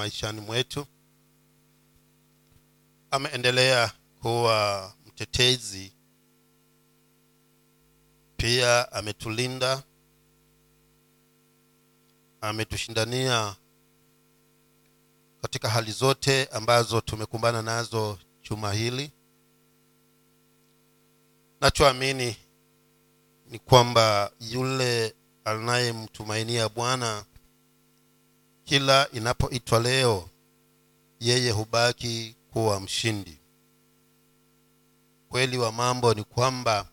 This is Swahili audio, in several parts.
maishani mwetu. Ameendelea kuwa mtetezi pia ametulinda ametushindania katika hali zote ambazo tumekumbana nazo juma hili. Nachoamini ni kwamba yule anayemtumainia bwana kila inapoitwa leo yeye hubaki kuwa mshindi. Kweli wa mambo ni kwamba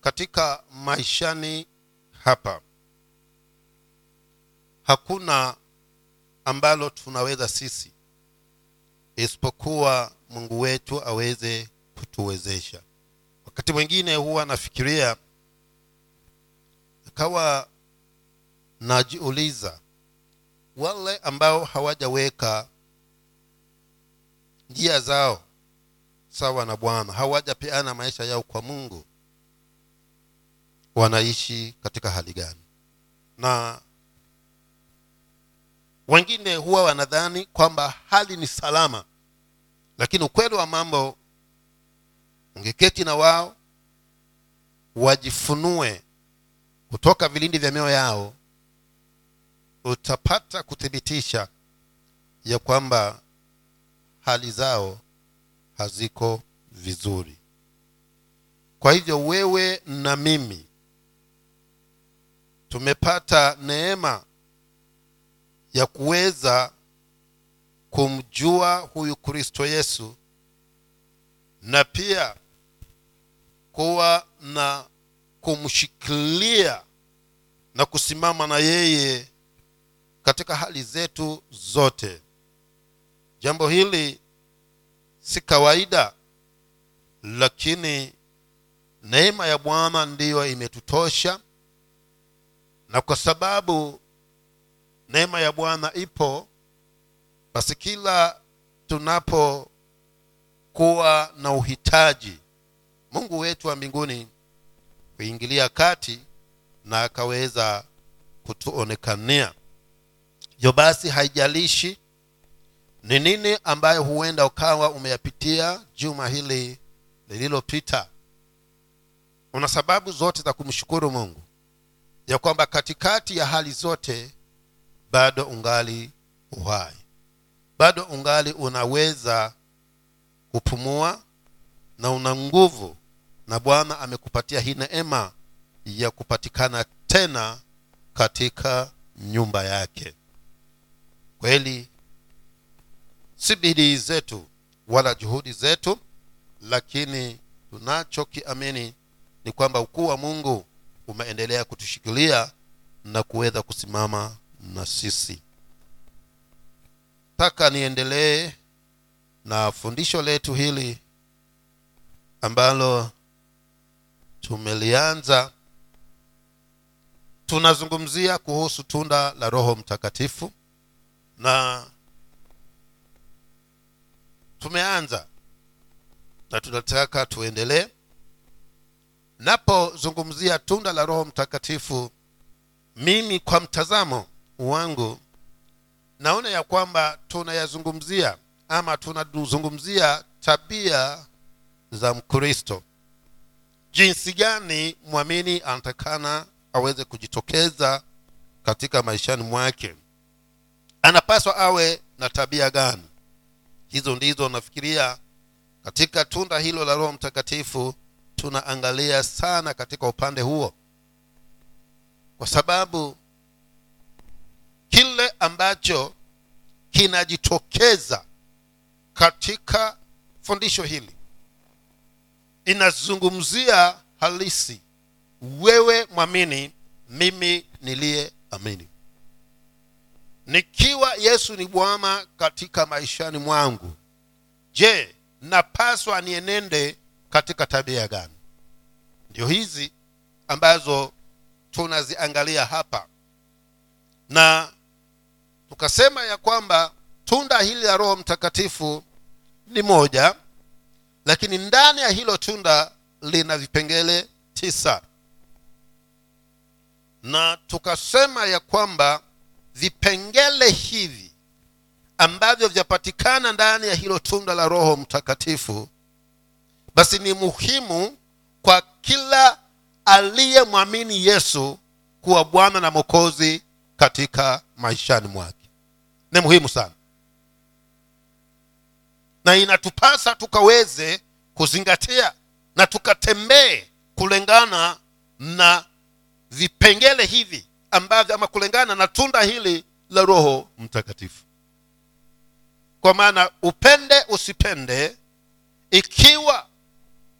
katika maishani hapa hakuna ambalo tunaweza sisi isipokuwa mungu wetu aweze kutuwezesha. Wakati mwingine huwa nafikiria ikawa najiuliza wale ambao hawajaweka njia zao sawa na bwana hawajapeana maisha yao kwa mungu wanaishi katika hali gani? Na wengine huwa wanadhani kwamba hali ni salama lakini ukweli wa mambo ungeketi na wao wajifunue kutoka vilindi vya mioyo yao utapata kuthibitisha ya kwamba hali zao haziko vizuri. Kwa hivyo wewe na mimi tumepata neema ya kuweza kumjua huyu kristo yesu na pia kuwa na kumshikilia na kusimama na yeye katika hali zetu zote. Jambo hili si kawaida lakini neema ya bwana ndiyo imetutosha na kwa sababu neema ya bwana ipo basi kila tunapokuwa na uhitaji mungu wetu wa mbinguni kuingilia kati na akaweza kutuonekania hivyo basi haijalishi ni nini ambayo huenda ukawa umeyapitia juma hili lililopita. Una sababu zote za kumshukuru mungu ya kwamba katikati ya hali zote bado ungali uhai. Bado ungali unaweza kupumua na una nguvu na bwana amekupatia hii neema ya kupatikana tena katika nyumba yake kweli si bidii zetu wala juhudi zetu lakini tunachokiamini ni kwamba ukuu wa mungu umeendelea kutushikilia na kuweza kusimama na sisi. Taka niendelee na fundisho letu hili ambalo tumelianza. Tunazungumzia kuhusu tunda la roho mtakatifu na tumeanza na tunataka tuendelee. Napozungumzia tunda la roho mtakatifu mimi kwa mtazamo wangu naona ya kwamba tunayazungumzia ama tunazungumzia tabia za mkristo. Jinsi gani mwamini anatakana aweze kujitokeza katika maishani mwake anapaswa awe na tabia gani? Hizo ndizo nafikiria. Katika tunda hilo la roho mtakatifu tunaangalia sana katika upande huo. Kwa sababu kile ambacho kinajitokeza katika fundisho hili inazungumzia halisi wewe mwamini mimi niliye amini nikiwa yesu ni bwana katika maishani mwangu je napaswa nienende katika tabia gani? Ndio hizi ambazo tunaziangalia hapa. Na tukasema ya kwamba tunda hili la roho mtakatifu ni moja lakini ndani ya hilo tunda lina vipengele tisa. Na tukasema ya kwamba vipengele hivi ambavyo vyapatikana ndani ya hilo tunda la roho mtakatifu basi ni muhimu kwa kila aliyemwamini yesu kuwa bwana na mwokozi katika maishani mwake. Ni muhimu sana. Na inatupasa tukaweze kuzingatia na tukatembee kulingana na vipengele hivi ambavyo ama kulingana na tunda hili la roho mtakatifu. Kwa maana upende usipende ikiwa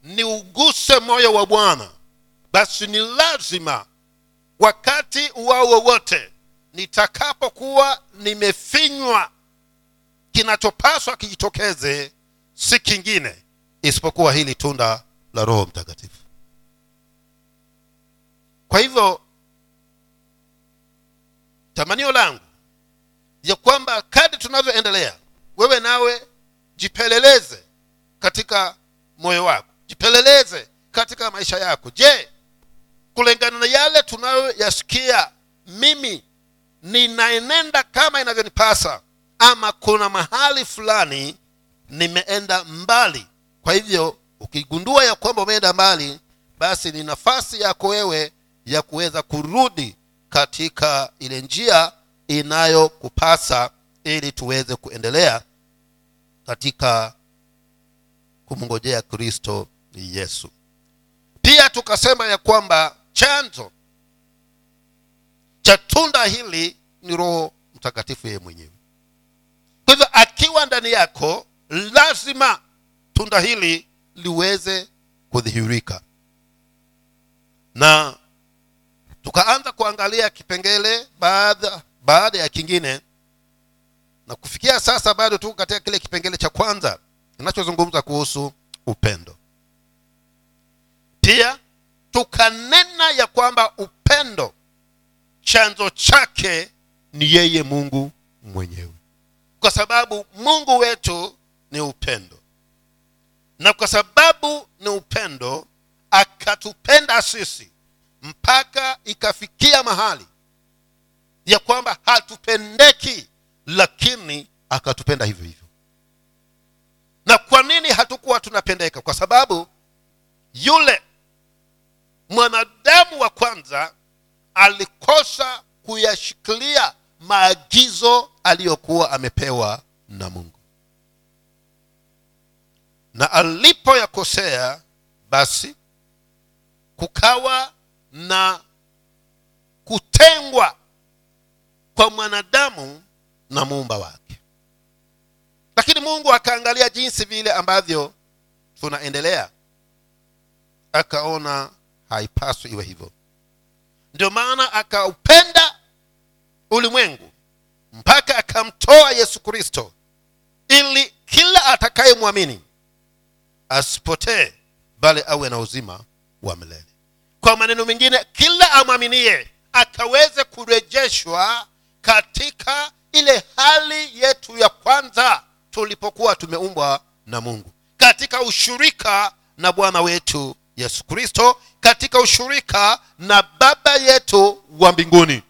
ni uguse moyo wa bwana basi ni lazima wakati wao wowote nitakapokuwa nimefinywa kinachopaswa kijitokeze si kingine isipokuwa hili tunda la roho mtakatifu. Kwa hivyo tamanio langu ya kwamba kadi tunavyoendelea wewe nawe jipeleleze katika moyo wako jipeleleze katika maisha yako. Je kulingana na yale tunayoyasikia mimi ninaenenda kama inavyonipasa ama kuna mahali fulani nimeenda mbali? Kwa hivyo ukigundua ya kwamba umeenda mbali basi ni nafasi yako wewe ya kuweza kurudi katika ile njia inayokupasa ili tuweze kuendelea katika kumngojea kristo yesu. Pia tukasema ya kwamba chanzo cha tunda hili ni roho mtakatifu yeye mwenyewe. Kwa hivyo akiwa ndani yako lazima tunda hili liweze kudhihirika. Na tukaanza kuangalia kipengele baada baada ya kingine. Na kufikia sasa bado tuko katika kile kipengele cha kwanza kinachozungumza kuhusu upendo. Pia tukanena ya kwamba upendo chanzo chake ni yeye mungu mwenyewe. Kwa sababu mungu wetu ni upendo. Na kwa sababu ni upendo akatupenda sisi mpaka ikafikia mahali ya kwamba hatupendeki lakini akatupenda hivyo hivyo. Na kwa nini hatukuwa tunapendeka? Kwa sababu yule mwanadamu wa kwanza alikosa kuyashikilia maagizo aliyokuwa amepewa na mungu. Na alipoyakosea basi kukawa na kutengwa kwa mwanadamu na muumba wake. Lakini mungu akaangalia jinsi vile ambavyo tunaendelea akaona haipaswi iwe hivyo. Ndio maana akaupenda ulimwengu mpaka akamtoa yesu kristo ili kila atakayemwamini asipotee bali awe na uzima wa milele kwa maneno mengine kila amwaminie akaweze kurejeshwa katika ile hali yetu ya kwanza tulipokuwa tumeumbwa na mungu. Katika ushirika na bwana wetu yesu kristo katika ushirika na baba yetu wa mbinguni.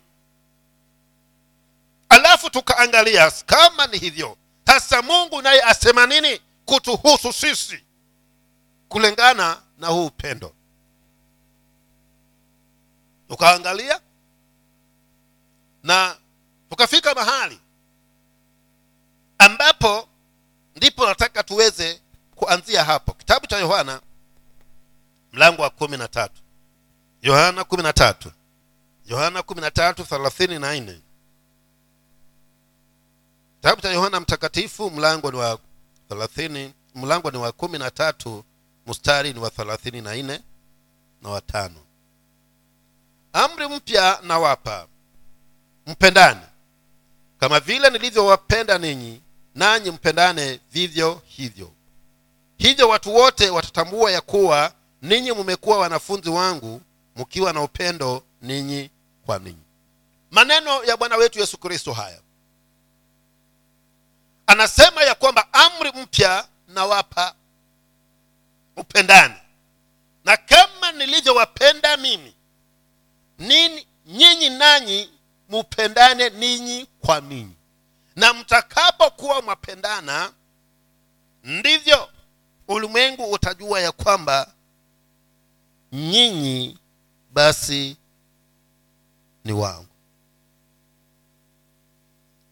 Alafu tukaangalia kama ni hivyo sasa mungu naye asema nini kutuhusu sisi kulingana na huu upendo tukaangalia na tukafika mahali ambapo ndipo nataka tuweze kuanzia hapo. Kitabu cha yohana mlango wa kumi na tatu. Yohana kumi na tatu. Yohana kumi na tatu thelathini na nne. Kitabu cha yohana mtakatifu mlango ni wa thelathini mlango ni wa kumi na tatu mstari ni wa thelathini na nne na watano amri mpya nawapa. Mpendane. Kama vile nilivyowapenda ninyi nanyi mpendane vivyo hivyo. Hivyo watu wote watatambua ya kuwa ninyi mmekuwa wanafunzi wangu mkiwa na upendo ninyi kwa ninyi. Maneno ya bwana wetu yesu kristo haya. Anasema ya kwamba amri mpya nawapa. Upendane. Na kama nilivyowapenda mimi nini? Nyinyi nanyi mupendane ninyi kwa ninyi. Na mtakapokuwa mwapendana ndivyo ulimwengu utajua ya kwamba nyinyi basi ni wangu.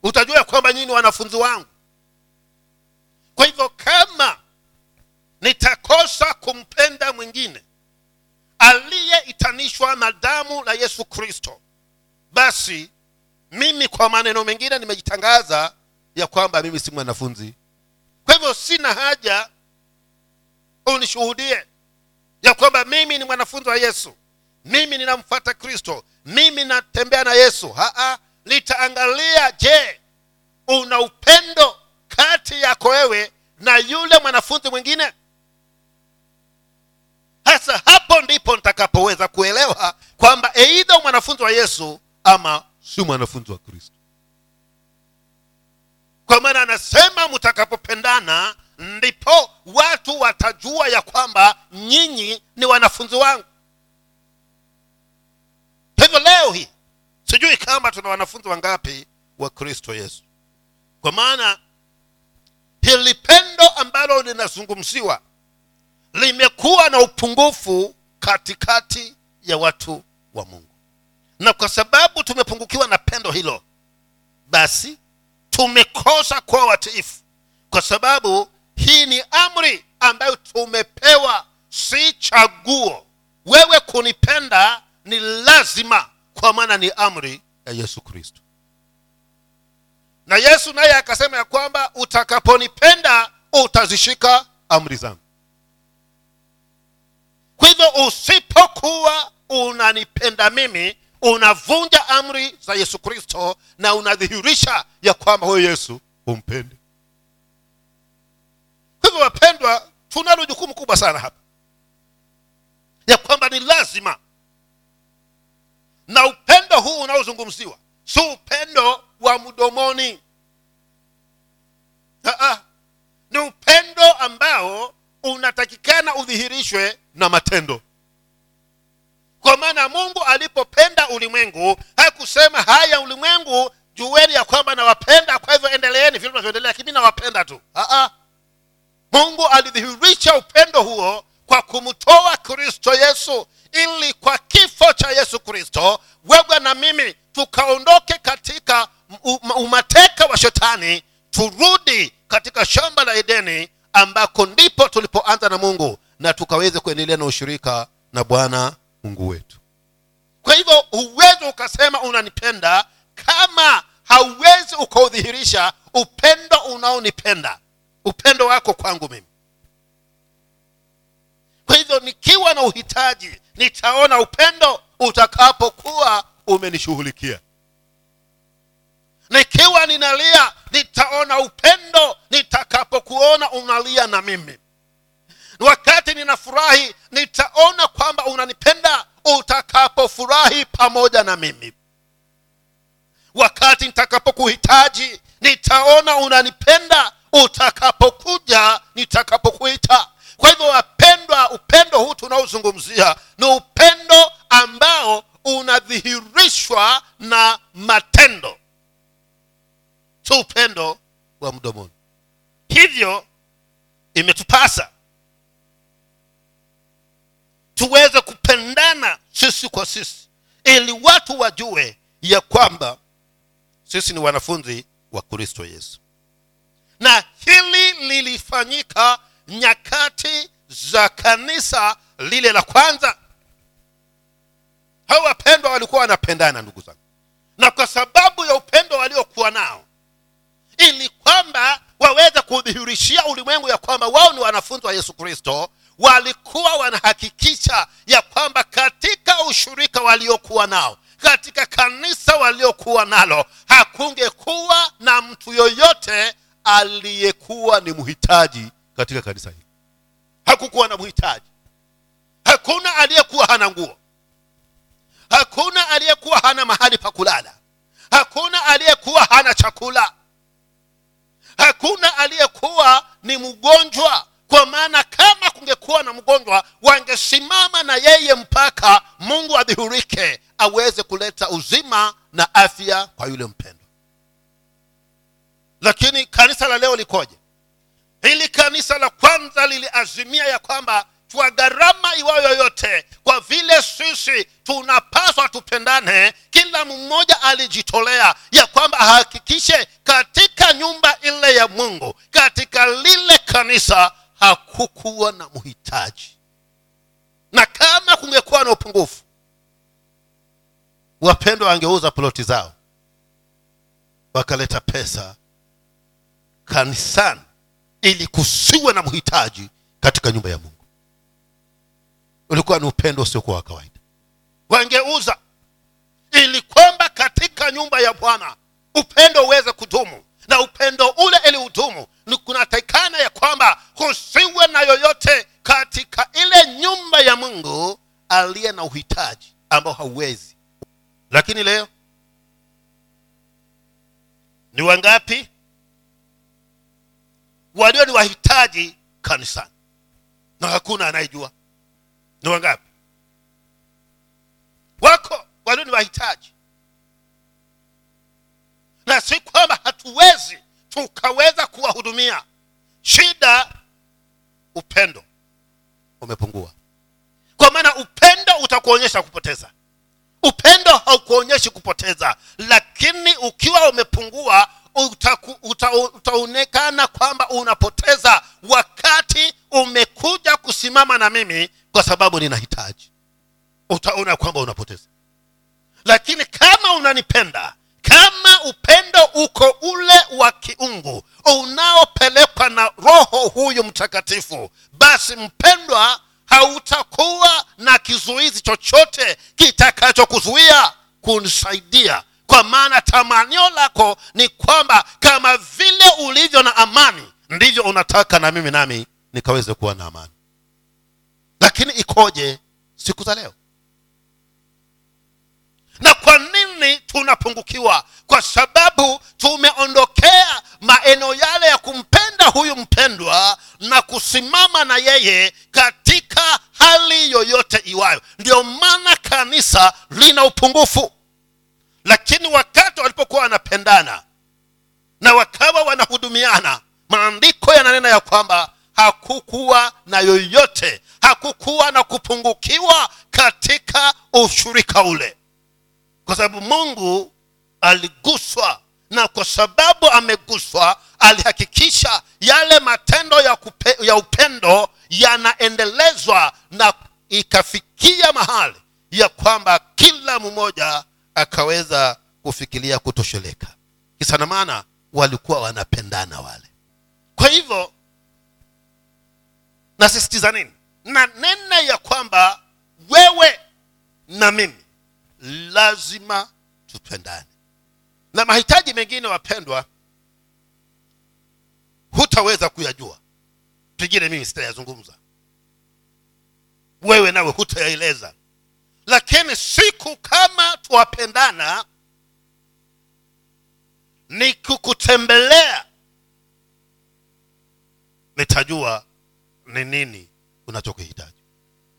Utajua ya kwamba nyinyi ni wanafunzi wangu. Kwa hivyo kama nitakosa kumpenda mwingine aliyeitanishwa na damu la yesu kristo. Basi mimi kwa maneno mengine nimejitangaza ya kwamba mimi si mwanafunzi. Kwa hivyo sina haja unishuhudie ya kwamba mimi ni mwanafunzi wa yesu. Mimi ninamfuata kristo. Mimi natembea na yesu. Haa litaangalia je una upendo kati yako wewe na yule mwanafunzi mwingine hasa hapo ndipo nitakapoweza kuelewa kwamba eidha mwanafunzi wa yesu ama si mwanafunzi wa kristo. Kwa maana anasema mtakapopendana ndipo watu watajua ya kwamba nyinyi ni wanafunzi wangu. Hivyo leo hii sijui kama tuna wanafunzi wangapi wa kristo yesu. Kwa maana hili pendo ambalo linazungumziwa limekuwa na upungufu katikati ya watu wa mungu. Na kwa sababu tumepungukiwa na pendo hilo basi tumekosa kuwa watiifu. Kwa sababu hii ni amri ambayo tumepewa si chaguo. Wewe kunipenda ni lazima kwa maana ni amri ya yesu kristo. Na yesu naye akasema ya kwamba utakaponipenda utazishika amri zangu kwa hivyo usipokuwa unanipenda mimi unavunja amri za yesu kristo na unadhihirisha ya kwamba huyo yesu umpende kwa hivyo wapendwa tunalo jukumu kubwa sana hapa. Ya kwamba ni lazima na upendo huu unaozungumziwa si upendo wa mdomoni. Aa, ni upendo ambao unatakikana udhihirishwe na matendo. Kwa maana mungu alipopenda ulimwengu hakusema haya ulimwengu jueni ya kwamba nawapenda kwa hivyo endeleeni vile mnavyoendelea lakini nawapenda tu. Aa, mungu alidhihirisha upendo huo kwa kumtoa kristo yesu ili kwa kifo cha yesu kristo wewe na mimi tukaondoke katika umateka wa shetani turudi katika shamba la edeni ambako ndipo tulipoanza na mungu na tukaweze kuendelea na ushirika na bwana mungu wetu. Kwa hivyo huwezi ukasema unanipenda kama hauwezi ukaudhihirisha upendo unaonipenda. Upendo wako kwangu mimi. Kwa hivyo nikiwa na uhitaji nitaona upendo utakapokuwa umenishughulikia nikiwa ninalia nitaona upendo nitakapokuona unalia na mimi. Wakati ninafurahi nitaona kwamba unanipenda utakapofurahi pamoja na mimi. Wakati nitakapokuhitaji nitaona unanipenda utakapokuja nitakapokuita. Kwa hivyo wapendwa upendo huu tunaozungumzia ni upendo ambao unadhihirishwa na matendo si upendo wa mdomoni. Hivyo imetupasa tuweze kupendana sisi kwa sisi ili watu wajue ya kwamba sisi ni wanafunzi wa kristo yesu. Na hili lilifanyika nyakati za kanisa lile la kwanza. Hao wapendwa walikuwa wanapendana ndugu zangu. Na kwa sababu ya upendo waliokuwa nao ili kwamba waweze kudhihirishia ulimwengu ya kwamba wao ni wanafunzi wa yesu kristo walikuwa wanahakikisha ya kwamba katika ushirika waliokuwa nao katika kanisa waliokuwa nalo hakungekuwa na mtu yoyote aliyekuwa ni mhitaji katika kanisa hili. Hakukuwa na mhitaji hakuna aliyekuwa hana nguo. Hakuna aliyekuwa hana mahali pa kulala. Hakuna aliyekuwa hana chakula hakuna aliyekuwa ni mgonjwa kwa maana kama kungekuwa na mgonjwa wangesimama na yeye mpaka mungu adhihurike aweze kuleta uzima na afya kwa yule mpendwa. Lakini kanisa la leo likoje? Hili kanisa la kwanza liliazimia ya kwamba kwa gharama iwayo yoyote kwa vile sisi tunapaswa tupendane kila mmoja alijitolea ya kwamba ahakikishe katika nyumba ile ya mungu katika lile kanisa hakukuwa na mhitaji na kama kungekuwa na upungufu wapendwa wangeuza ploti zao wakaleta pesa kanisani ili kusiwe na mhitaji katika nyumba ya mungu. Ulikuwa ni upendo usiokuwa wa kawaida. Wangeuza ili kwamba katika nyumba ya bwana upendo uweze kudumu. Na upendo ule ili udumu ni kunatakikana ya kwamba kusiwe na yoyote katika ile nyumba ya mungu aliye na uhitaji ambao hauwezi. Lakini leo ni wangapi walio ni wahitaji kanisani? Na hakuna anayejua. Ni wangapi? Wako walio ni wahitaji na si kwamba hatuwezi tukaweza kuwahudumia. Shida upendo umepungua. Kwa maana upendo utakuonyesha kupoteza. Upendo haukuonyeshi kupoteza lakini ukiwa umepungua utaku, uta, utaonekana kwamba unapoteza wakati umekuja kusimama na mimi kwa sababu ninahitaji. Utaona kwamba unapoteza. Lakini kama unanipenda kama upendo uko ule wa kiungu unaopelekwa na roho huyu mtakatifu basi mpendwa hautakuwa na kizuizi chochote kitakachokuzuia kunisaidia. Kwa maana tamanio lako ni kwamba kama vile ulivyo na amani ndivyo unataka na mimi nami nikaweze kuwa na amani. Lakini ikoje siku za leo na kwa nini tunapungukiwa? Kwa sababu tumeondokea maeneo yale ya kumpenda huyu mpendwa na kusimama na yeye katika hali yoyote iwayo. Ndio maana kanisa lina upungufu. Lakini wakati walipokuwa wanapendana na wakawa wanahudumiana maandiko yananena ya kwamba hakukuwa na yoyote hakukuwa na kupungukiwa katika ushirika ule kwa sababu mungu aliguswa na kwa sababu ameguswa alihakikisha yale matendo ya, kupe, ya upendo yanaendelezwa na ikafikia mahali ya kwamba kila mmoja akaweza kufikiria kutosheleka. Kisa na maana walikuwa wanapendana wale. Kwa hivyo nasisitiza nini? Na nene ya kwamba wewe na mimi lazima tupendane. Na mahitaji mengine wapendwa hutaweza kuyajua. Pengine mimi sitayazungumza. Wewe nawe hutayaeleza. Lakini siku kama twapendana ni kukutembelea nitajua ni nini unachokihitaji.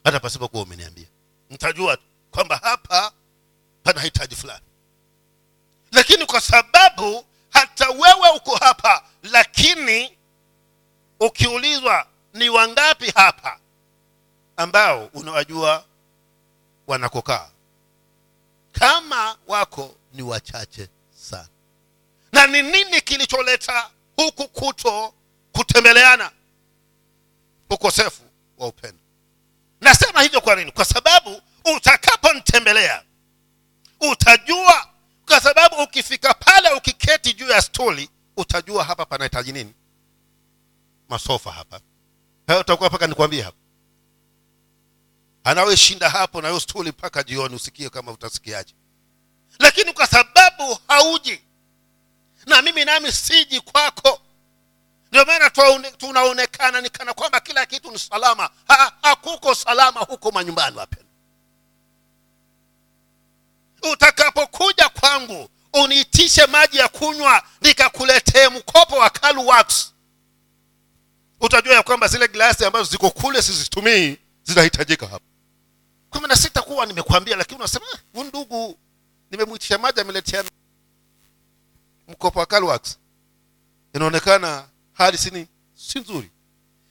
Hata pasipokuwa umeniambia. Nitajua kwamba hapa pana hitaji fulani. Lakini kwa sababu hata wewe uko hapa lakini ukiulizwa ni wangapi hapa ambao unawajua wanakokaa. Kama wako ni wachache sana. Na ni nini kilicholeta huku kuto kutembeleana? Ukosefu wa upendo. Nasema hivyo kwa nini? Kwa sababu utakaponitembelea utajua kwa sababu ukifika pale ukiketi juu ya stuli utajua hapa panahitaji nini. Masofa hapa. Utakuwa mpaka nikwambie hapa. Anaweshinda hapo na stuli mpaka jioni usikie kama utasikiaje. Lakini kwa sababu hauji na mimi nami siji kwako ndio maana tunaonekana ni kana kwamba kila kitu ni salama. Ha, hakuko salama huko manyumbani wapenda utakapokuja kwangu uniitishe maji ya kunywa nikakuletee mkopo wa Wax utajua ya kwamba zile glasi ambazo ziko kule sizitumii zinahitajika hapa. Kumi na sita kuwa nimekwambia lakini unasema hu ndugu nimemwitisha maji ameletea mkopo wa Wax inaonekana hali sini si nzuri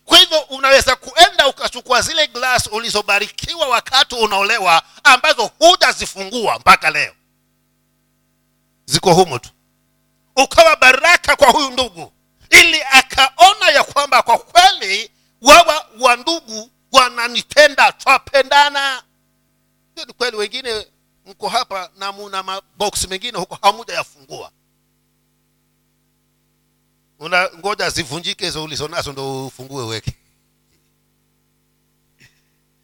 kwa hivyo unaweza kuenda ukachukua zile glass ulizobarikiwa wakati unaolewa ambazo hujazifungua mpaka leo. Ziko humo tu. Ukawa baraka kwa huyu ndugu ili akaona ya kwamba kwa kweli wawa wa ndugu wananipenda twapendana. Ni kweli wengine mko hapa na muna maboksi mengine huko hamuja yafungua una ngoja zivunjike hizo ulizo nazo ndo ufungue uweke.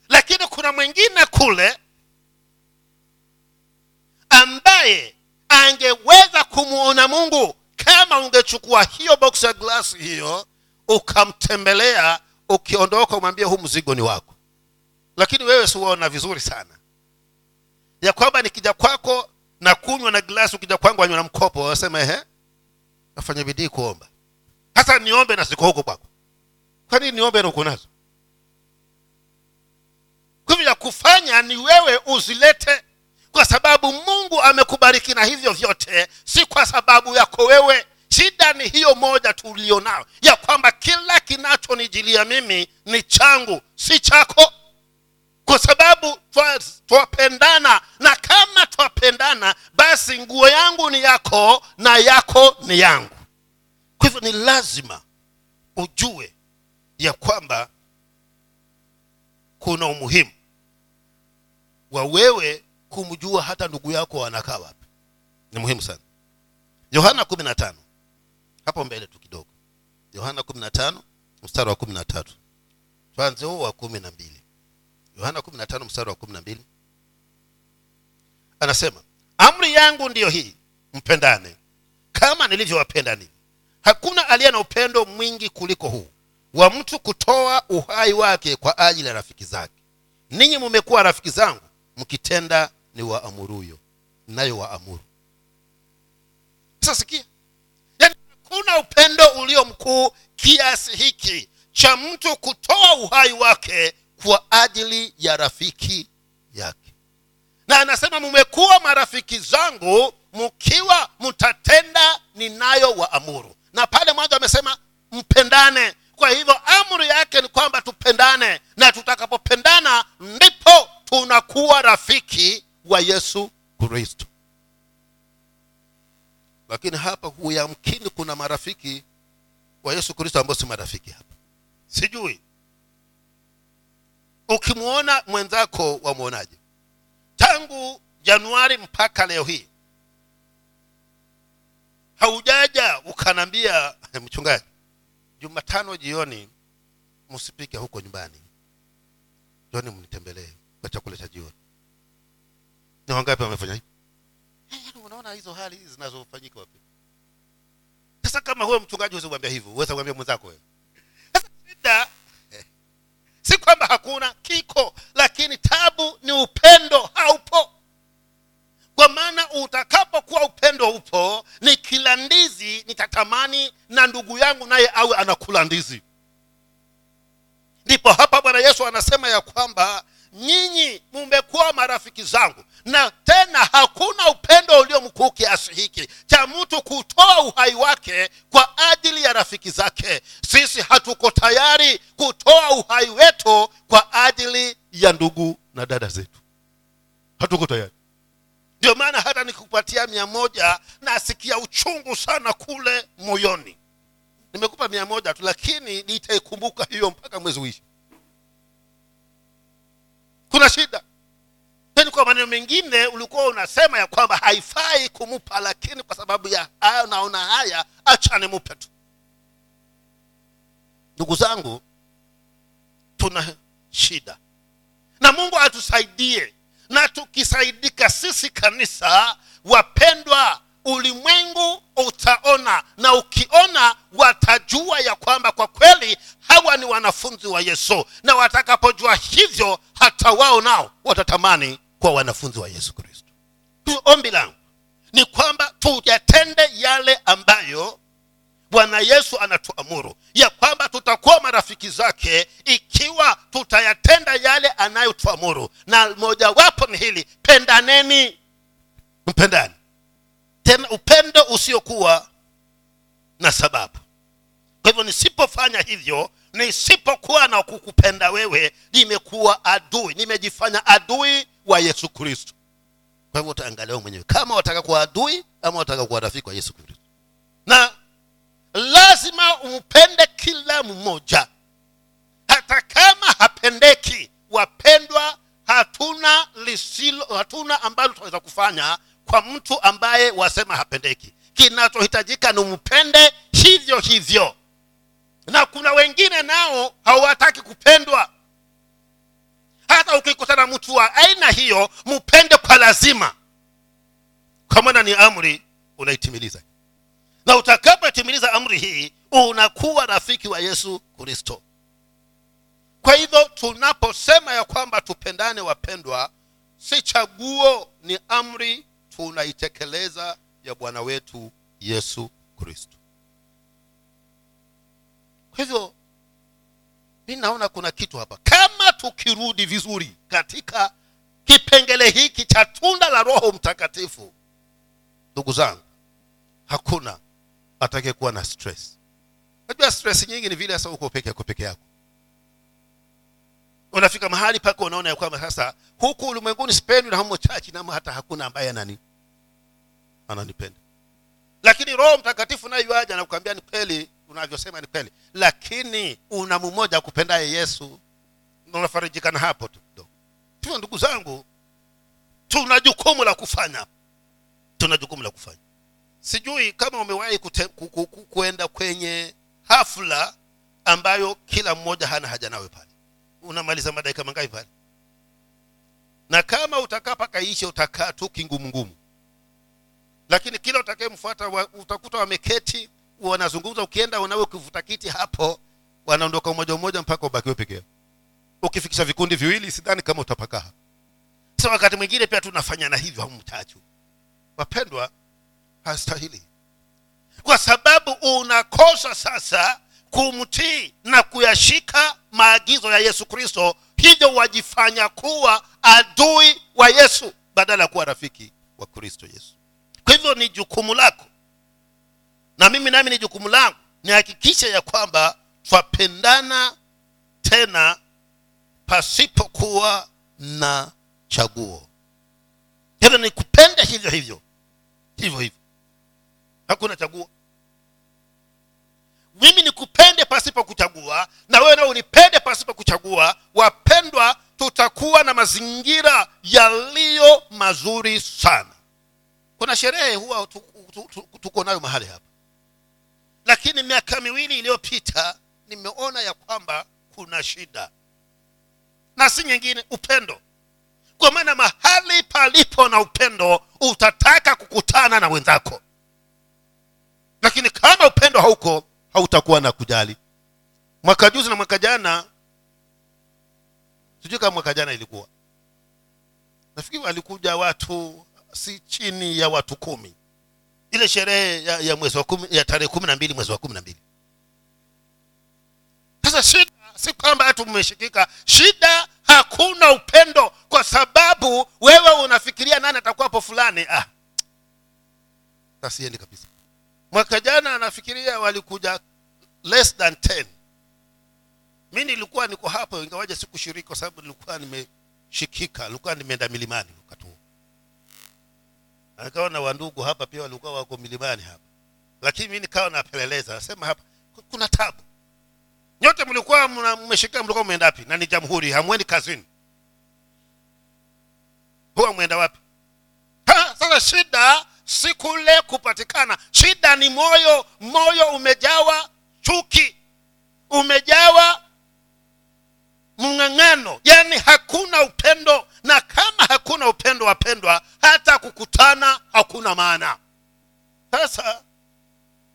Lakini kuna mwingine kule ambaye angeweza kumwona mungu kama ungechukua hiyo box ya glasi hiyo ukamtembelea ukiondoka umwambie huu mzigo ni wako. Lakini wewe siwaona vizuri sana. Ya kwamba nikija kwako na kunywa na glasi ukija kwangu anywa na mkopo wasema ehe nafanya bidii kuomba hasa niombe na siko huko kwako. Kwa nini niombe na uko nazo? Kwa ya kufanya ni wewe uzilete kwa sababu mungu amekubariki na hivyo vyote si kwa sababu yako wewe. Shida ni hiyo moja tulionayo ya kwamba kila kinachonijilia mimi ni changu si chako. Kwa sababu twapendana na kama twapendana basi nguo yangu ni yako na yako ni yangu kwa hivyo ni lazima ujue ya kwamba kuna umuhimu wa wewe kumjua hata ndugu yako anakaa wapi. Ni muhimu sana. Yohana kumi na tano. Hapo mbele tu kidogo. Yohana kumi na tano mstari wa kumi na tatu. Tuanze huo wa kumi na mbili. Yohana kumi na tano mstari wa kumi na mbili. Anasema amri yangu ndiyo hii mpendane. Kama nilivyowapenda ninyi hakuna aliye na upendo mwingi kuliko huu wa mtu kutoa uhai wake kwa ajili ya rafiki zake. Ninyi mumekuwa rafiki zangu mkitenda ni waamuruyo nayo waamuru. Sasa sikia yaani hakuna upendo ulio mkuu kiasi hiki cha mtu kutoa uhai wake kwa ajili ya rafiki yake. Na anasema mumekuwa marafiki zangu mkiwa mtatenda ninayo waamuru na pale mwanzo amesema mpendane. Kwa hivyo amri yake ni kwamba tupendane na tutakapopendana ndipo tunakuwa rafiki wa yesu kristo. Lakini hapa huyamkini kuna marafiki wa yesu kristo ambao si marafiki hapa. Sijui. Ukimwona mwenzako wamwonaje? Tangu januari mpaka leo hii haujaja ukanambia mchungaji jumatano jioni msipike huko nyumbani. Joni mnitembelee kwa chakula cha jioni. Ni wangapi wamefanya unaona hizo hali zinazofanyika wapi? Sasa kama huwe mchungaji huwezi kuambia hivyo uweza kuambia mwenzako wewe. Shida eh, si kwamba hakuna kiko lakini tabu ni upendo haupo kwa maana utakapokuwa upendo upo ni kila ndizi nitatamani na ndugu yangu naye awe anakula ndizi. Ndipo hapa bwana yesu anasema ya kwamba nyinyi mumekuwa marafiki zangu na tena hakuna upendo ulio mkuu kiasi hiki cha mtu kutoa uhai wake kwa ajili ya rafiki zake. Sisi hatuko tayari kutoa uhai wetu kwa ajili ya ndugu na dada zetu. Hatuko tayari ndio maana hata nikupatia mia moja nasikia uchungu sana kule moyoni. Nimekupa mia moja tu lakini nitaikumbuka hiyo mpaka mwezi uishi kuna shida. Yani kwa maneno mengine ulikuwa unasema ya kwamba haifai kumupa lakini kwa sababu ya hayo naona haya acha nimupe tu. Ndugu zangu tuna shida. Na mungu atusaidie na tukisaidika sisi kanisa wapendwa ulimwengu utaona na ukiona watajua ya kwamba kwa kweli hawa ni wanafunzi wa yesu na watakapojua hivyo hata wao nao watatamani kuwa wanafunzi wa yesu kristo. Ombi langu ni kwamba tuyatende yale ambayo bwana yesu anatuamuru ya kwamba tutakuwa marafiki zake ikiwa tutayatenda yale anayotuamuru. Na mojawapo ni hili pendaneni. Mpendani. Tena upendo usiokuwa na sababu. Kwa hivyo nisipofanya hivyo nisipokuwa na kukupenda wewe nimekuwa adui. Nimejifanya adui wa yesu kristo. Kwa hivyo utaangalia mwenyewe kama wataka kuwa adui ama wataka kuwa rafiki wa yesu kristo. Na umpende kila mmoja. Hata kama hapendeki wapendwa hatuna lisilo hatuna ambalo tunaweza kufanya kwa mtu ambaye wasema hapendeki. Kinachohitajika ni umpende hivyo hivyo. Na kuna wengine nao hawataki kupendwa. Hata ukikutana mtu wa aina hiyo mpende kwa lazima. Kwa maana ni amri unaitimiliza na utakapotimiliza amri hii unakuwa rafiki wa yesu kristo. Kwa hivyo tunaposema ya kwamba tupendane wapendwa si chaguo ni amri tunaitekeleza ya bwana wetu yesu kristo. Kwa hivyo mi naona kuna kitu hapa. Kama tukirudi vizuri katika kipengele hiki cha tunda la roho mtakatifu ndugu zangu hakuna atakayekuwa na stress. Najua stress nyingi ni vile sasa uko peke yako peke yako. Unafika mahali pako unaona ya kwamba sasa huku ulimwenguni sipendwi na hamo chachi namo hata hakuna ambaye anani ananipenda. Lakini roho mtakatifu naye yuaja ni kweli unavyosema ni kweli. Lakini una mmoja akupendaye yesu. Unafarijikana hapo tu kidogo. Ndugu zangu tuna jukumu la kufanya. Tuna jukumu la kufanya sijui kama umewahi kuenda kwenye hafla ambayo kila mmoja hana haja nawe pale. Unamaliza madakika mangapi pale? Na kama utakaa paka ishe utakaa tu kingumungumu lakini kila utakayemfuata wa, utakuta wameketi wanazungumza. Ukienda unawe ukivuta kiti hapo wanaondoka umoja umoja mpaka ubakiwe peke ukifikisha vikundi viwili sidhani kama utapakaa. Hapo sasa wakati mwingine pia tunafanyana hivyo au wapendwa hastahili. Kwa sababu unakosa sasa kumtii na kuyashika maagizo ya yesu kristo hivyo wajifanya kuwa adui wa yesu badala ya kuwa rafiki wa kristo yesu. Kwa hivyo ni jukumu lako na mimi nami ni jukumu langu nihakikishe ya kwamba twapendana tena pasipokuwa na chaguo. Hivyo ni kupenda hivyo hivyo hivyo hivyo hakuna chaguo. Mimi nikupende pasipo kuchagua na wewe nao unipende pasipo kuchagua wapendwa tutakuwa na mazingira yaliyo mazuri sana. Kuna sherehe huwa tu- tu- tu- tuko nayo mahali hapa. Lakini miaka miwili iliyopita nimeona ya kwamba kuna shida. Na si nyingine upendo. Kwa maana mahali palipo na upendo utataka kukutana na wenzako lakini kama upendo hauko hautakuwa na kujali. Mwaka juzi na mwaka jana sijui kama mwaka jana ilikuwa. Nafikiri walikuja watu si chini ya watu kumi. Ile sherehe ya, ya mwezi wa kumi ya tarehe kumi na mbili mwezi wa kumi na mbili. Sasa shida si kwamba hatu mmeshikika shida hakuna upendo kwa sababu wewe unafikiria nani atakuwapo fulani. Ah. Kabisa mwaka jana anafikiria walikuja less than 10 mi nilikuwa niko hapo ingawaja sikushiriki kwa sababu nilikuwa nimeshikika nilikuwa nimeenda milimani wakati huo nikawa na wandugu hapa pia walikuwa wako milimani hapa. Lakini mi nikawa napeleleza nasema hapa kuna tabu. Nyote mlikuwa mmeshika mlikuwa mmeenda wapi? Na ni jamhuri hamwendi kazini. Huwa mwenda wapi? Ha, sasa shida si kule kupatikana. Shida ni moyo moyo umejawa chuki umejawa mng'ang'ano. Yani hakuna upendo na kama hakuna upendo wapendwa hata kukutana hakuna maana. Sasa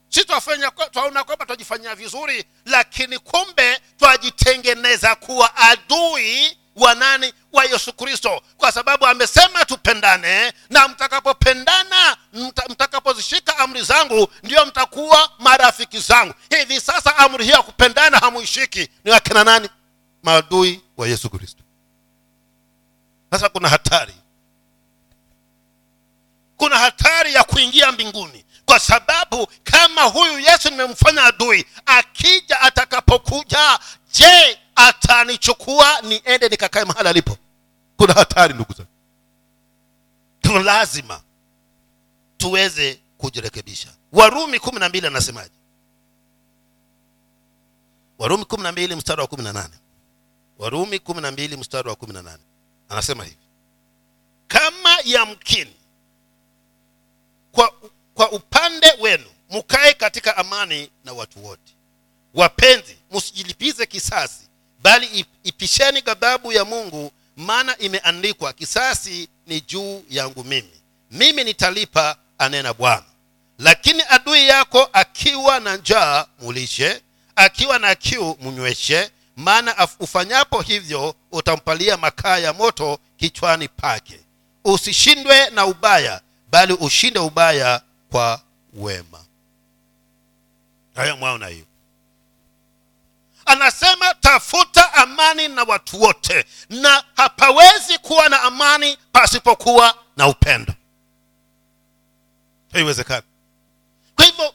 si twafanya twaona kwamba twajifanyia vizuri lakini kumbe twajitengeneza kuwa adui wa nani? Wa yesu kristo. Kwa sababu amesema tupendane na mtakapopendana mta, mtakapozishika amri zangu ndio mtakuwa marafiki zangu. Hivi sasa amri hiyo ya kupendana hamuishiki. Ni wakina nani? Maadui wa yesu kristo. Sasa kuna hatari. Kuna hatari ya kuingia mbinguni. Kwa sababu kama huyu yesu nimemfanya adui akija atakapokuja je atanichukua niende nikakae mahali alipo. Kuna hatari ndugu zangu. Lazima tuweze kujirekebisha. Warumi kumi na mbili anasemaje? Warumi kumi na mbili mstari wa kumi na nane. Warumi kumi na mbili mstari wa kumi na nane. Anasema hivi. Kama yamkini kwa, kwa upande wenu mkae katika amani na watu wote. Wapenzi msijilipize kisasi bali ipisheni ghadhabu ya mungu maana imeandikwa kisasi ni juu yangu mimi. Mimi nitalipa anena bwana. Lakini adui yako akiwa na njaa mulishe. Akiwa na kiu munyweshe. Maana ufanyapo hivyo utampalia makaa ya moto kichwani pake. Usishindwe na ubaya bali ushinde ubaya kwa wema. Haya mwaona hiyo anasema tafuta amani na watu wote. Na hapawezi kuwa na amani pasipokuwa na upendo. Haiwezekani. Kwa hivyo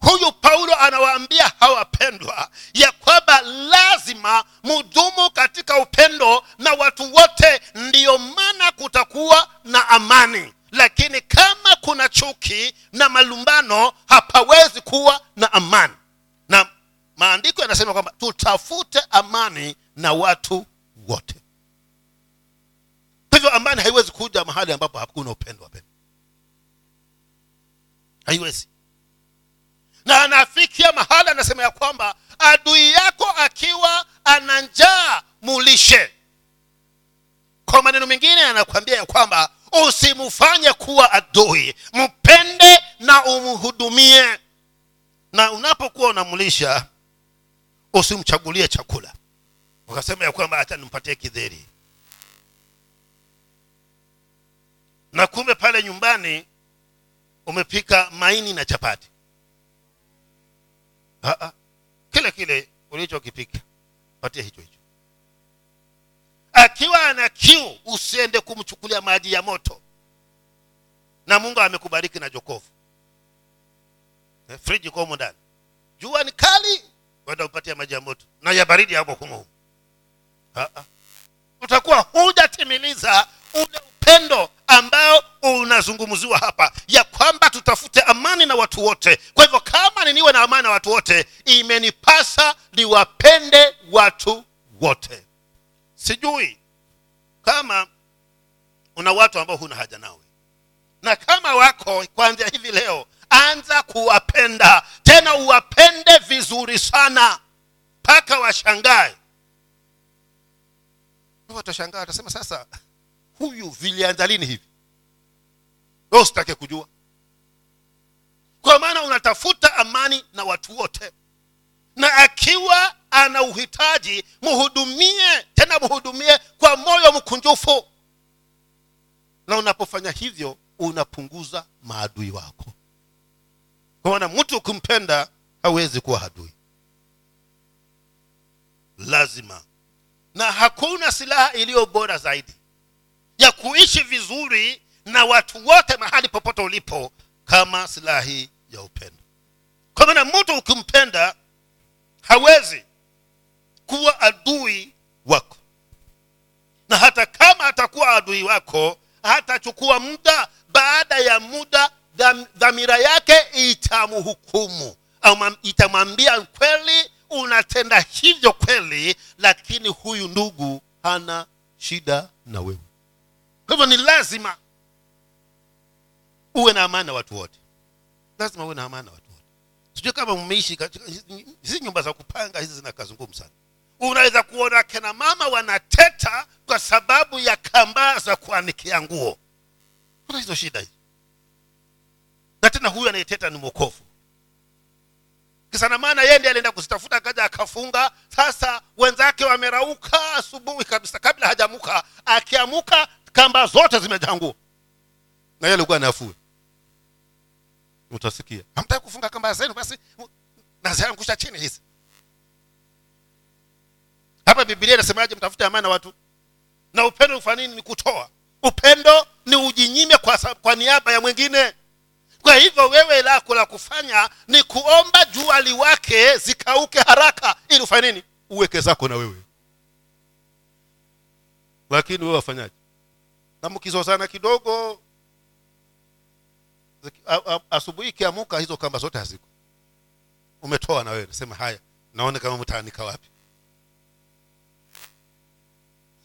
huyu paulo anawaambia hawapendwa ya kwamba lazima mudumu katika upendo na watu wote ndiyo maana kutakuwa na amani. Lakini kama kuna chuki na malumbano hapawezi kuwa na amani maandiko yanasema kwamba tutafute amani na watu wote. Kwa hivyo amani haiwezi kuja mahali ambapo hakuna upendo wapendo haiwezi. Na anafikia mahali anasema ya kwamba adui yako akiwa ana njaa mulishe. Kwa maneno mengine anakuambia ya kwamba usimfanye kuwa adui mpende na umhudumie. Na unapokuwa unamlisha usimchagulie chakula. Ukasema ya kwamba hata nimpatie kidheri na kumbe pale nyumbani umepika maini na chapati. Aa, kile kile ulichokipika. Patia hicho hicho. Akiwa ana kiu usiende kumchukulia maji ya moto. Na mungu amekubariki na jokofu. Eh, friji komo ndani. Jua ni kali wenda upatia maji ya moto. Na ya baridi hapo humo utakuwa hujatimiliza ule upendo ambao unazungumziwa hapa ya kwamba tutafute amani na watu wote. Kwa hivyo kama ni niwe na amani na watu wote imenipasa niwapende watu wote. Sijui kama una watu ambao huna haja nawe. Na kama wako kuanzia hivi leo anza kuwapenda. Tena uwapende vizuri sana. Mpaka washangae. Watashangaa watasema sasa huyu vilianza lini hivi? We usitake kujua. Kwa maana unatafuta amani na watu wote. Na akiwa ana uhitaji mhudumie tena mhudumie kwa moyo mkunjufu. Na unapofanya hivyo unapunguza maadui wako kwa maana mtu ukimpenda hawezi kuwa adui lazima. Na hakuna silaha iliyo bora zaidi ya kuishi vizuri na watu wote mahali popote ulipo kama silaha hii ya upendo. Kwa maana mtu ukimpenda hawezi kuwa adui wako. Na hata kama atakuwa adui wako hatachukua muda baada ya muda dhamira yake itamhukumu. Itamwambia kweli unatenda hivyo kweli lakini huyu ndugu hana shida na wewe. Kwa hivyo ni lazima uwe na amani na watu wote. Lazima uwe na amani na watu wote. Sijui kama mmeishi hizi- nyumba za kupanga hizi zina kazi ngumu sana. Unaweza kuona kina mama wanateta kwa sababu ya kambaa za kuanikia nguo. Kuna hizo shida hizi na tena huyu anayeteta ni mwokovu. Kisa na maana yeye ndiye alienda kuzitafuta kaja akafunga. Sasa wenzake wamerauka asubuhi kabisa kabla hajamuka akiamuka kamba zote zimejaa nguo. Na yeye alikuwa nafue utasikia. Hamtaki kufunga kamba zenu basi naziangusha chini hizi. Hapa bibilia inasemaje? Mtafute amani na watu. Na upendo ufanya nini? Ni kutoa. Upendo ni ujinyime kwa, kwa niaba ya mwingine kwa hivyo wewe lako la kufanya ni kuomba jua liwake zikauke haraka. Ili ufanye nini? Uweke zako na wewe. Lakini wewe wafanyaje? Na mkizozana kidogo. Asubuhi ikiamuka hizo kamba zote haziko. Umetoa na wewe. Nasema haya naone kama mtaanika wapi.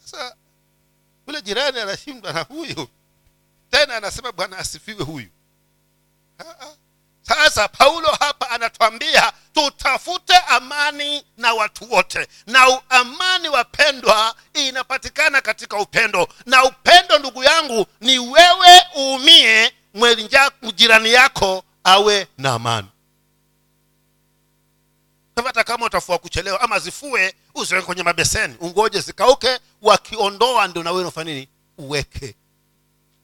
Sasa yule jirani anashindwa na huyu. Tena anasema bwana asifiwe huyu. Sasa paulo hapa anatuambia tutafute amani na watu wote. Na amani wapendwa inapatikana katika upendo. Na upendo ndugu yangu ni wewe uumie jirani yako awe na amani. Hata kama utafua kuchelewa ama zifue usiweke kwenye mabeseni ungoje zikauke wakiondoa ndio na nini? Uweke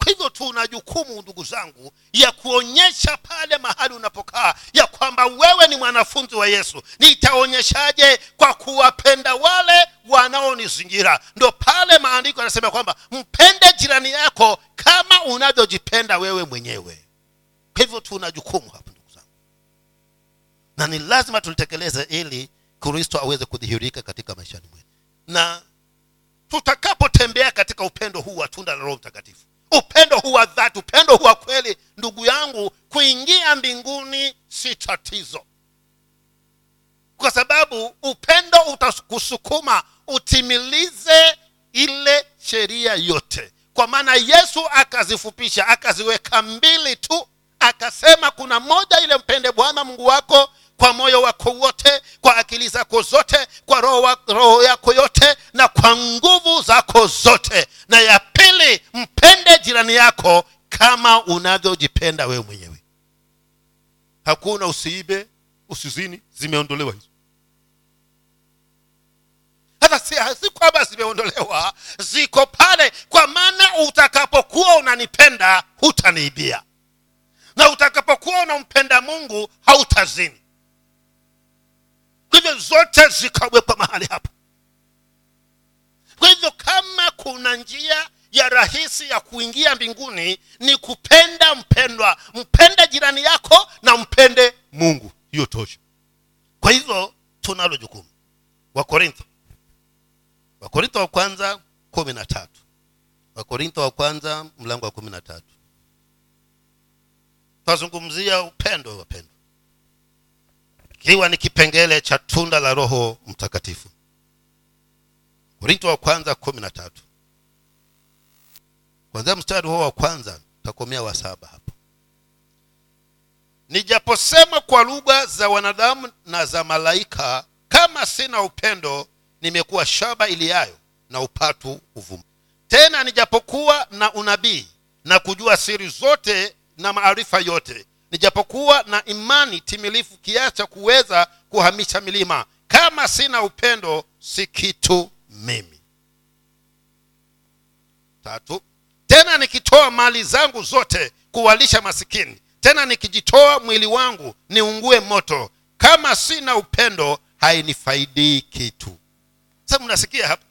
kwa hivyo tuna jukumu ndugu zangu ya kuonyesha pale mahali unapokaa ya kwamba wewe ni mwanafunzi wa yesu. Nitaonyeshaje kwa kuwapenda wale wanaonizingira? Ndo pale maandiko yanasema kwamba mpende jirani yako kama unavyojipenda wewe mwenyewe. Kwa hivyo tuna jukumu hapa ndugu zangu. Na ni lazima tulitekeleze ili kristo aweze kudhihirika katika maishani mwetu. Na tutakapotembea katika upendo huu wa tunda la roho mtakatifu upendo huu wa dhati upendo huu wa kweli. Ndugu yangu kuingia mbinguni si tatizo. Kwa sababu upendo utakusukuma utimilize ile sheria yote. Kwa maana yesu akazifupisha akaziweka mbili tu akasema kuna moja ile mpende bwana mungu wako kwa moyo wako wote kwa akili zako zote kwa roho, roho yako yote na kwa nguvu zako zote. Na ya pili mpende jirani yako kama unavyojipenda wewe mwenyewe. Hakuna usiibe usizini zimeondolewa hizo. Hata si, kwamba zimeondolewa ziko pale kwa maana utakapokuwa unanipenda hutaniibia. Na utakapokuwa unampenda mungu hautazini hivyo zote zikawekwa mahali hapo. Kwa hivyo kama kuna njia ya rahisi ya kuingia mbinguni ni kupenda mpendwa mpende jirani yako na mpende mungu. Hiyo tosha. Kwa hivyo tunalo jukumu. Wakorintho wakorintho wa kwanza kumi na tatu. Wakorintho wa kwanza mlango wa kumi na tatu. Twazungumzia upendo wapendwa ikiwa ni kipengele cha tunda la roho mtakatifu. Korinto wa kwanza kumi na tatu. Kwanzia mstari huo wa kwanza takomea wa saba hapo. Nijaposema kwa lugha za wanadamu na za malaika kama sina upendo nimekuwa shaba iliyayo na upatu uvuma tena nijapokuwa na unabii na kujua siri zote na maarifa yote nijapokuwa na imani timilifu kiasi cha kuweza kuhamisha milima kama sina upendo si kitu mimi. Tatu tena nikitoa mali zangu zote kuwalisha masikini tena nikijitoa mwili wangu niungue moto kama sina upendo hainifaidii kitu. Sasa mnasikia hapa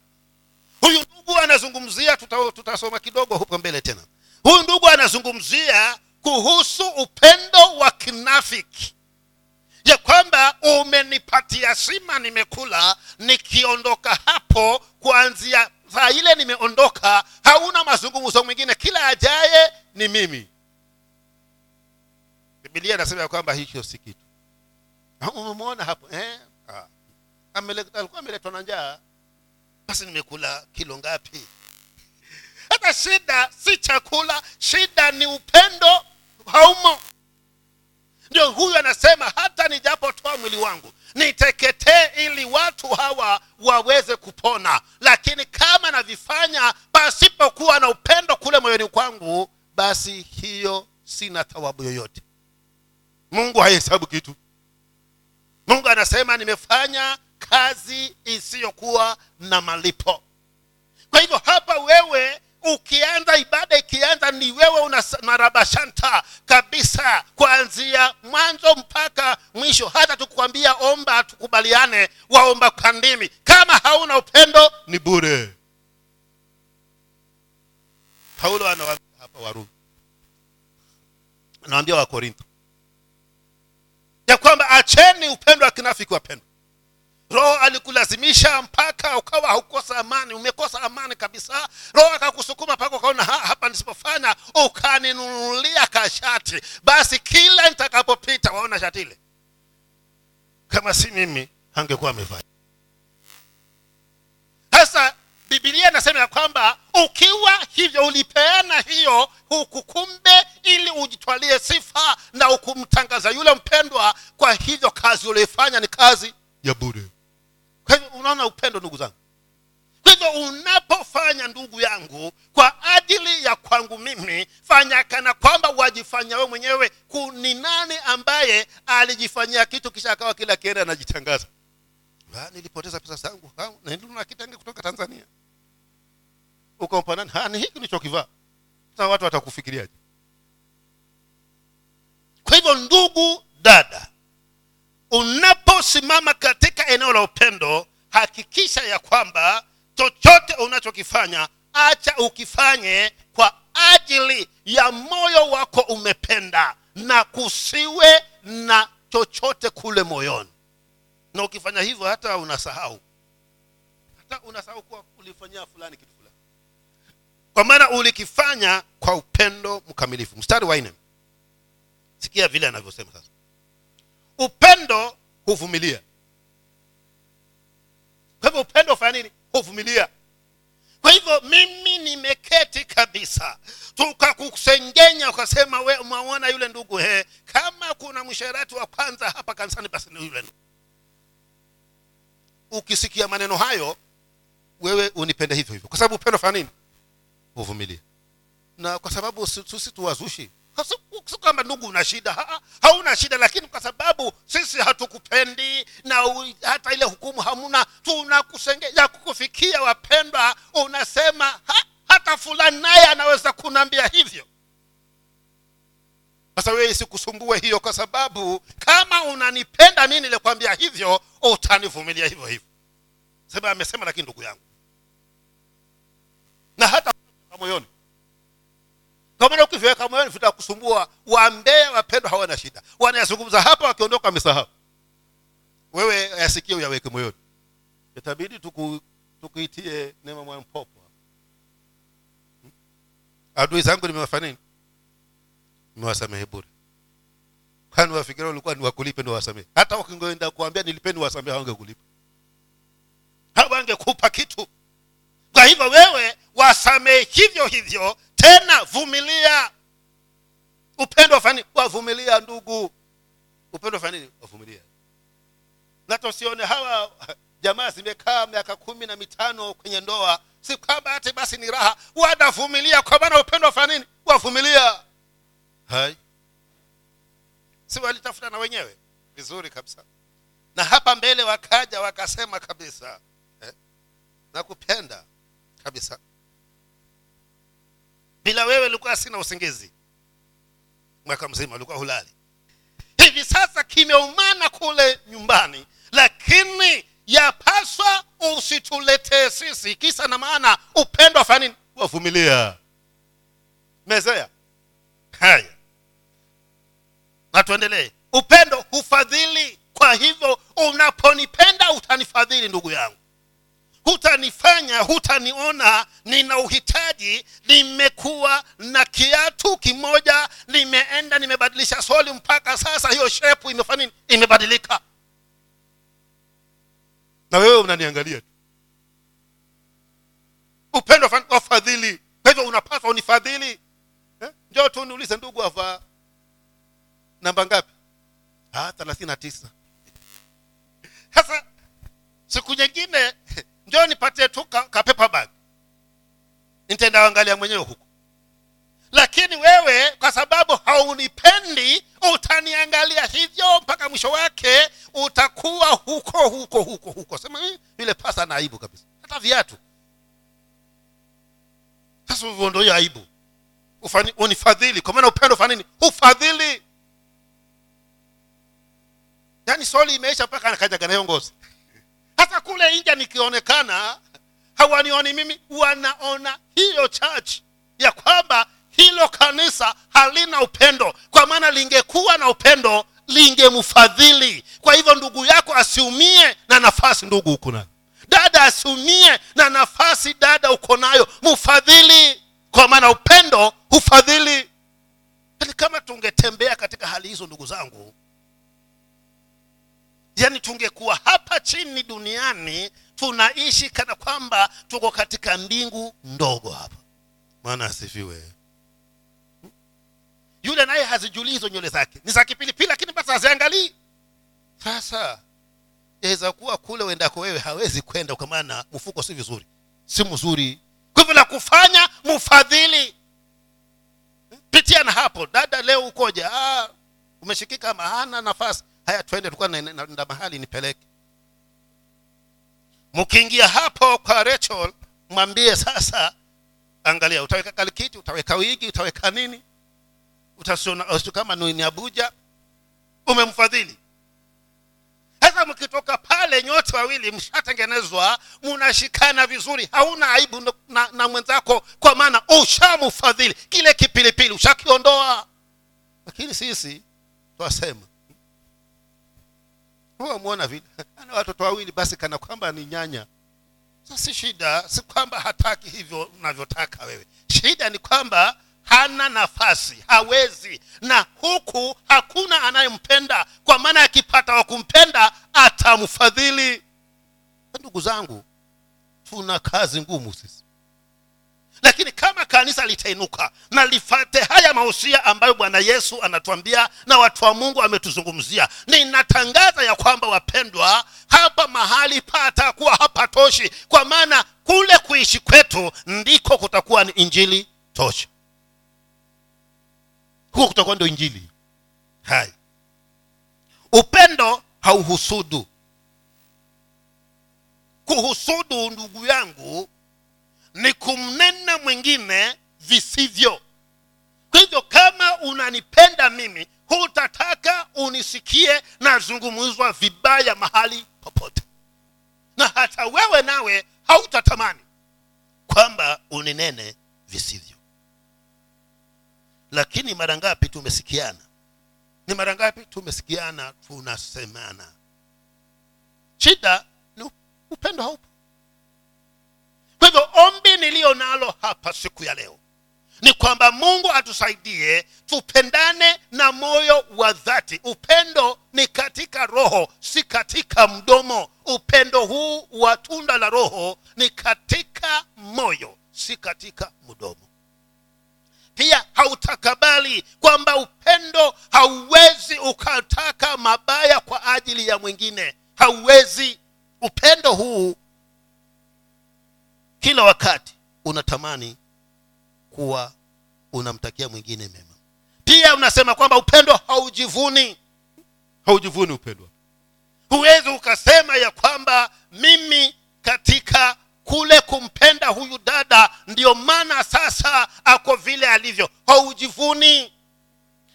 huyu ndugu anazungumzia tuta, tutasoma kidogo huko mbele tena. Huyu ndugu anazungumzia kuhusu upendo wa kinafiki. Ya kwamba umenipatia sima nimekula nikiondoka hapo kuanzia saa ile nimeondoka hauna mazungumzo mwingine kila ajaye ni mimi. Bibilia inasema ya kwamba hicho si kitu. Ah, umemwona hapo eh? Ha. Alikuwa ameletwa na njaa. Basi nimekula kilo ngapi? Hata shida si chakula shida ni upendo haumo ndio huyu anasema hata nijapotoa mwili wangu niteketee ili watu hawa waweze kupona. Lakini kama navifanya pasipokuwa na upendo kule moyoni kwangu basi hiyo sina thawabu yoyote. Mungu haihesabu kitu. Mungu anasema nimefanya kazi isiyokuwa na malipo. Kwa hivyo hapa wewe ukianza ibada ikianza ni wewe unarabashanta kabisa kuanzia mwanzo mpaka mwisho. Hata tukukwambia omba tukubaliane waomba kwa ndimi. Kama hauna upendo ni bure. Paulo anawaambia hapa warumi. Anawaambia wakorintho ya kwamba acheni upendo wa kinafiki wapendwa roho alikulazimisha mpaka ukawa haukosa amani umekosa amani kabisa. Roho akakusukuma mpaka ukaona "Ha, hapa nisipofanya ukaninunulia kashati. Basi kila nitakapopita waona shati ile. Kama si mimi angekuwa amefanya. Sasa bibilia inasema ya kwamba ukiwa hivyo ulipeana hiyo huku kumbe ili ujitwalie sifa na ukumtangaza yule mpendwa. Kwa hivyo kazi ulioifanya ni kazi ya bure kwa hivyo unaona upendo ndugu zangu. Kwa hivyo unapofanya ndugu yangu kwa ajili ya kwangu mimi fanya kana kwamba wajifanya we mwenyewe ni nani ambaye alijifanyia kitu kisha akawa kila kienda anajitangaza. "Ah, nilipoteza pesa zangu. Ah, kitenge kutoka tanzania. Ukampa "Ah, ni hiki nilichokivaa. Sasa watu watakufikiriaje? Kwa hivyo ndugu dada unaposimama katika eneo la upendo hakikisha ya kwamba chochote unachokifanya acha ukifanye kwa ajili ya moyo wako umependa na kusiwe na chochote kule moyoni. Na ukifanya hivyo hata unasahau. Hata unasahau kuwa ulifanyia fulani kitu fulani. Kwa maana ulikifanya kwa upendo mkamilifu. Mstari wa nne. Sikia vile anavyosema sasa upendo huvumilia. Kwa hivyo upendo hufanya nini? Huvumilia. Kwa hivyo mimi nimeketi kabisa. Tukakusengenya ukasema we umemwona yule ndugu he kama kuna msherati wa kwanza hapa kanisani basi ni yule ndugu." ukisikia maneno hayo wewe unipende hivyo hivyo. Kwa sababu upendo fanya nini? Huvumilia. Na kwa sababu si- sisi tuwazushi si kwamba ndugu una shida? Ha, hauna shida lakini kwa sababu sisi hatukupendi na u, hata ile hukumu hamuna tunakusengenya kukufikia wapendwa unasema ha, hata fulani naye anaweza kunaambia hivyo. Sasa wewe isikusumbue hiyo kwa sababu kama unanipenda mi nilikwambia hivyo utanivumilia hivyo hivyo. Sema amesema lakini ndugu yangu. Na hata moyoni kwa maana ukiviweka moyoni vitakusumbua waambea wapendwa hawana shida. Wanayazungumza hapa wakiondoka wamesahau. Wewe yasikie uyaweke moyoni. Itabidi tuku, tukuitie neema mpopo Hmm? adui zangu nimewafanya nini? Nimewasamehe bure. Kwani wafikiria ulikuwa niwakulipe ndio wasamehe hata ukingoenda kuambia nilipeni wasamehe hawangekulipa. Hawangekupa kitu. Kwa hivyo wewe wasamehe hivyo hivyo tena vumilia. Upendo wafani wavumilia ndugu. Upendo wafanya wavumilia. Na tusione hawa jamaa zimekaa miaka kumi na mitano kwenye ndoa. Si kwamba hati basi ni raha. Wanavumilia kwa maana upendo wafanya wavumilia. Si walitafuta na wenyewe. Vizuri kabisa. Na hapa mbele wakaja wakasema kabisa eh? nakupenda kabisa bila wewe nilikuwa sina usingizi. Mwaka mzima ulikuwa hulali. Hivi sasa kimeumana kule nyumbani lakini yapaswa usituletee sisi. Kisa na maana upendo wafanya nini? Wavumilia. Mezea haya. Na tuendelee. Upendo hufadhili. Kwa hivyo unaponipenda utanifadhili ndugu yangu hutanifanya hutaniona nina uhitaji nimekuwa na kiatu kimoja nimeenda nimebadilisha soli mpaka sasa hiyo shepu imefanya imebadilika. Na wewe unaniangalia tu. Upendo wa fadhili kwa hivyo unapaswa unifadhili. Eh? njo tu niulize ndugu avaa namba ngapi? Ah, thelathini na tisa. Sasa siku nyingine njoo nipatie tu ka, ka bag nitaenda mwenyewe huko. Lakini wewe kwa sababu haunipendi utaniangalia hivyo mpaka mwisho wake utakuwa huko huko huko huko. Sema "Eh, yule pasa na aibu kabisa. Hata viatu. Sasa hivyo aibu. Unifadhili. Kwa maana upendo ufanya ufadhili yaani soli imeisha mpaka anakajaga nayo ngozi hata kule nje nikionekana hawanioni mimi wanaona hiyo church ya kwamba hilo kanisa halina upendo. Kwa maana lingekuwa na upendo lingemfadhili. Kwa hivyo ndugu yako asiumie na nafasi. Ndugu huko nayo? Dada asiumie na nafasi dada uko nayo mfadhili. Kwa maana upendo hufadhili. Yani kama tungetembea katika hali hizo ndugu zangu yani tungekuwa hapa chini duniani tunaishi kana kwamba tuko katika mbingu ndogo hapa. Maana asifiwe. Yule naye hazijulii hizo nywele zake. Ni za kipilipili lakini basi haziangalii. Sasa yaweza kuwa kule uendako wewe hawezi kwenda kwa maana mfuko si vizuri. Si mzuri. Kwa hivyo la kufanya mfadhili pitia na hapo. Dada leo ukoja ah, umeshikika ama nafasi haya twende tulikuwa naenda mahali nipeleke. Mkiingia hapo kwa rachel mwambie sasa angalia utaweka kalikiti utaweka wigi utaweka nini? Utasiona kama ni abuja. Umemfadhili. Sasa mkitoka pale nyote wawili mshatengenezwa mnashikana vizuri hauna aibu na, na, na mwenzako kwa maana ushamfadhili. Kile kipilipili ushakiondoa. Lakini sisi twasema mwona vile? Ana watoto wawili basi kana kwamba ni nyanya. Si shida si kwamba hataki hivyo unavyotaka wewe. Shida ni kwamba hana nafasi hawezi. Na huku hakuna anayempenda kwa maana akipata wa kumpenda atamfadhili. Ndugu zangu tuna kazi ngumu sisi lakini kama kanisa litainuka na lifate haya mausia ambayo bwana yesu anatuambia na watu wa mungu ametuzungumzia ninatangaza ya kwamba wapendwa hapa mahali patakuwa hapatoshi kwa maana kule kuishi kwetu ndiko kutakuwa ni injili tosha. Huko kutakuwa ndio injili. Hai. Upendo hauhusudu. Kuhusudu ndugu mwingine visivyo. Kwa hivyo kama unanipenda mimi hutataka unisikie nazungumzwa vibaya mahali popote. Na hata wewe nawe hautatamani kwamba uninene visivyo. Lakini mara ngapi tumesikiana? Ni mara ngapi tumesikiana tunasemana? Shida ni upendo haupo kwa hivyo ombi niliyo nalo hapa siku ya leo ni kwamba mungu atusaidie tupendane na moyo wa dhati. Upendo ni katika roho si katika mdomo. Upendo huu wa tunda la roho ni katika moyo si katika mdomo. Pia hautakabali kwamba upendo hauwezi ukataka mabaya kwa ajili ya mwingine. Hauwezi. Upendo huu kila wakati unatamani kuwa unamtakia mwingine mema. Pia unasema kwamba upendo haujivuni. Haujivuni upendo. Huwezi ukasema ya kwamba mimi katika kule kumpenda huyu dada ndiyo maana sasa ako vile alivyo. Haujivuni.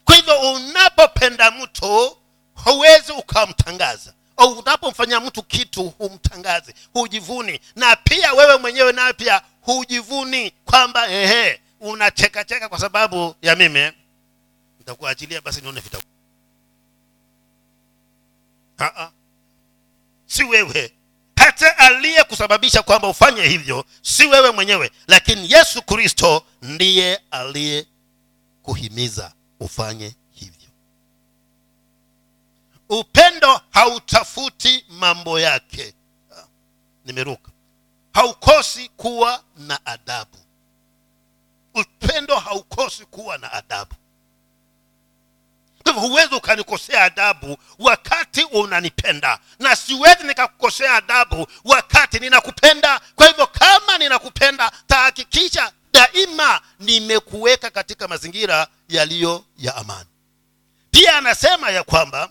Kwa hivyo unapopenda mtu huwezi ukamtangaza au unapomfanyia mtu kitu humtangazi hujivuni. Na pia wewe mwenyewe nawe pia hujivuni kwamba ehe unachekacheka kwa sababu ya mimi. Nitakuachilia basi nione vita. Si wewe. Hata aliye kusababisha kwamba ufanye hivyo si wewe mwenyewe. Lakini yesu kristo ndiye aliye kuhimiza ufanye upendo hautafuti mambo yake. Nimeruka. Haukosi kuwa na adabu. Upendo haukosi kuwa na adabu. Hivyo huwezi ukanikosea adabu wakati unanipenda. Na siwezi nikakukosea adabu wakati ninakupenda. Kwa hivyo kama ninakupenda tahakikisha daima nimekuweka katika mazingira yaliyo ya amani. Pia anasema ya kwamba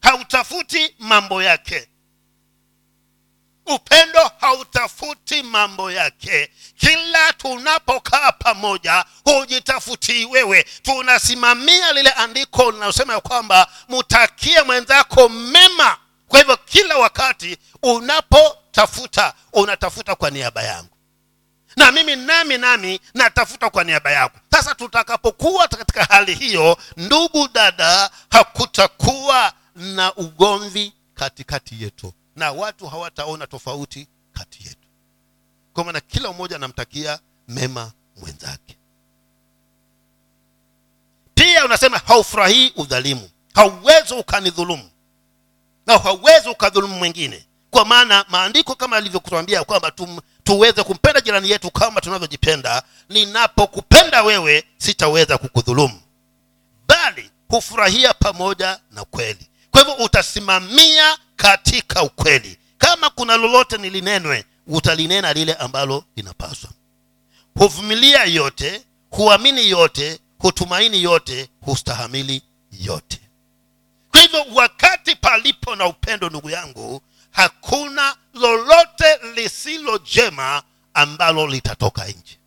hautafuti mambo yake. Upendo hautafuti mambo yake. Kila tunapokaa pamoja hujitafutii wewe. Tunasimamia lile andiko linalosema ya kwamba mtakie mwenzako mema. Kwa hivyo kila wakati unapotafuta unatafuta kwa niaba yangu. Na mimi nami nami natafuta kwa niaba yako. Sasa tutakapokuwa katika hali hiyo ndugu dada hakutakuwa na ugomvi katikati yetu. Na watu hawataona tofauti kati yetu. Kwa maana kila mmoja anamtakia mema mwenzake. Pia unasema haufurahii udhalimu. Hauwezi ukanidhulumu. Na hauwezi ukadhulumu mwingine. Kwa maana maandiko kama alivyokutwambia kwamba tuweze kumpenda jirani yetu kama tunavyojipenda. Ninapokupenda wewe sitaweza kukudhulumu. Bali hufurahia pamoja na kweli kwa hivyo utasimamia katika ukweli. Kama kuna lolote nilinenwe utalinena lile ambalo linapaswa. Huvumilia yote huamini yote hutumaini yote hustahamili yote. Kwa hivyo wakati palipo na upendo ndugu yangu hakuna lolote lisilo jema ambalo litatoka nje.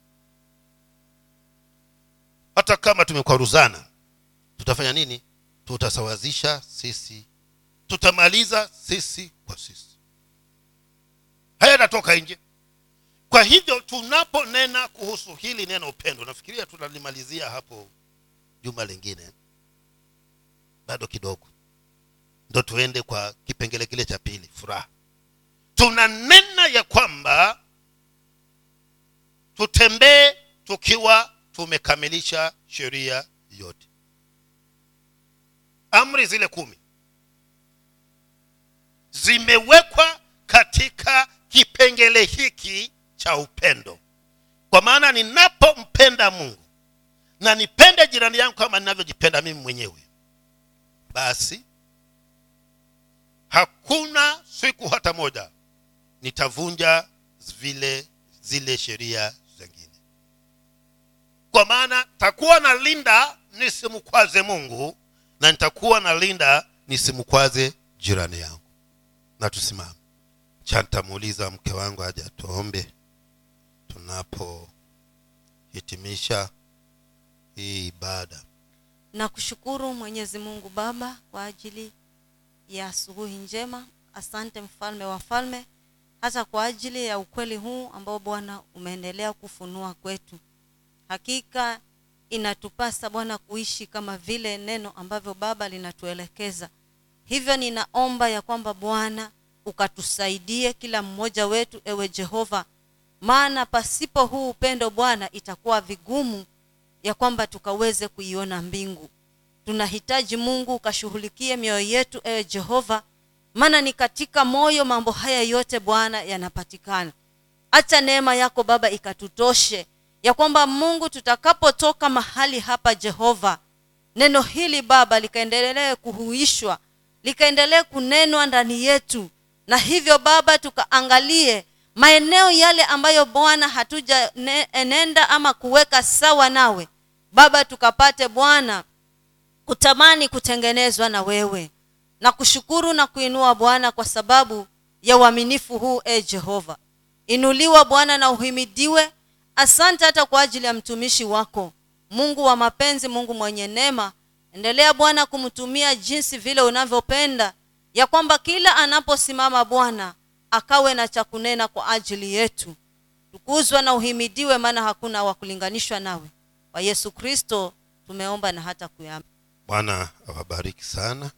Hata kama tumekwaruzana tutafanya nini tutasawazisha sisi. Tutamaliza sisi kwa sisi. Haya hayatatoka nje. Kwa hivyo tunaponena kuhusu hili neno upendo nafikiria tutalimalizia hapo juma lingine. Bado kidogo. Ndo tuende kwa kipengele kile cha pili furaha. Tunanena ya kwamba tutembee tukiwa tumekamilisha sheria yote amri zile kumi. Zimewekwa katika kipengele hiki cha upendo. Kwa maana ninapompenda mungu na nipende jirani yangu kama ninavyojipenda mimi mwenyewe basi hakuna siku hata moja nitavunja vile zile sheria zingine. Kwa maana takuwa na linda nisimkwaze mungu na nitakuwa na linda nisimkwaze jirani yangu. Na tusimame. Cha nitamuuliza mke wangu aje tuombe tunapohitimisha hii ibada. Nakushukuru mwenyezi mungu baba kwa ajili ya asubuhi njema. Asante mfalme wa falme hata kwa ajili ya ukweli huu ambao bwana umeendelea kufunua kwetu. Hakika inatupasa bwana kuishi kama vile neno ambavyo baba linatuelekeza. Hivyo ninaomba ya kwamba bwana ukatusaidie kila mmoja wetu ewe jehova. Maana pasipo huu upendo bwana itakuwa vigumu ya kwamba tukaweze kuiona mbingu. Tunahitaji mungu ukashughulikie mioyo yetu ewe jehova. Maana ni katika moyo mambo haya yote bwana yanapatikana. Acha neema yako baba ikatutoshe ya kwamba mungu tutakapotoka mahali hapa jehova neno hili baba likaendelee kuhuishwa likaendelee kunenwa ndani yetu na hivyo baba tukaangalie maeneo yale ambayo bwana hatuja ne- enenda ama kuweka sawa nawe. Baba tukapate bwana kutamani kutengenezwa na wewe. Na kushukuru na kuinua bwana kwa sababu ya uaminifu huu e jehova. Inuliwa bwana na uhimidiwe asante hata kwa ajili ya mtumishi wako. Mungu wa mapenzi mungu mwenye neema endelea bwana kumtumia jinsi vile unavyopenda ya kwamba kila anaposimama bwana akawe na cha kunena kwa ajili yetu. Tukuzwa na uhimidiwe maana hakuna wa kulinganishwa nawe. Kwa yesu kristo tumeomba na hata kuyama bwana awabariki sana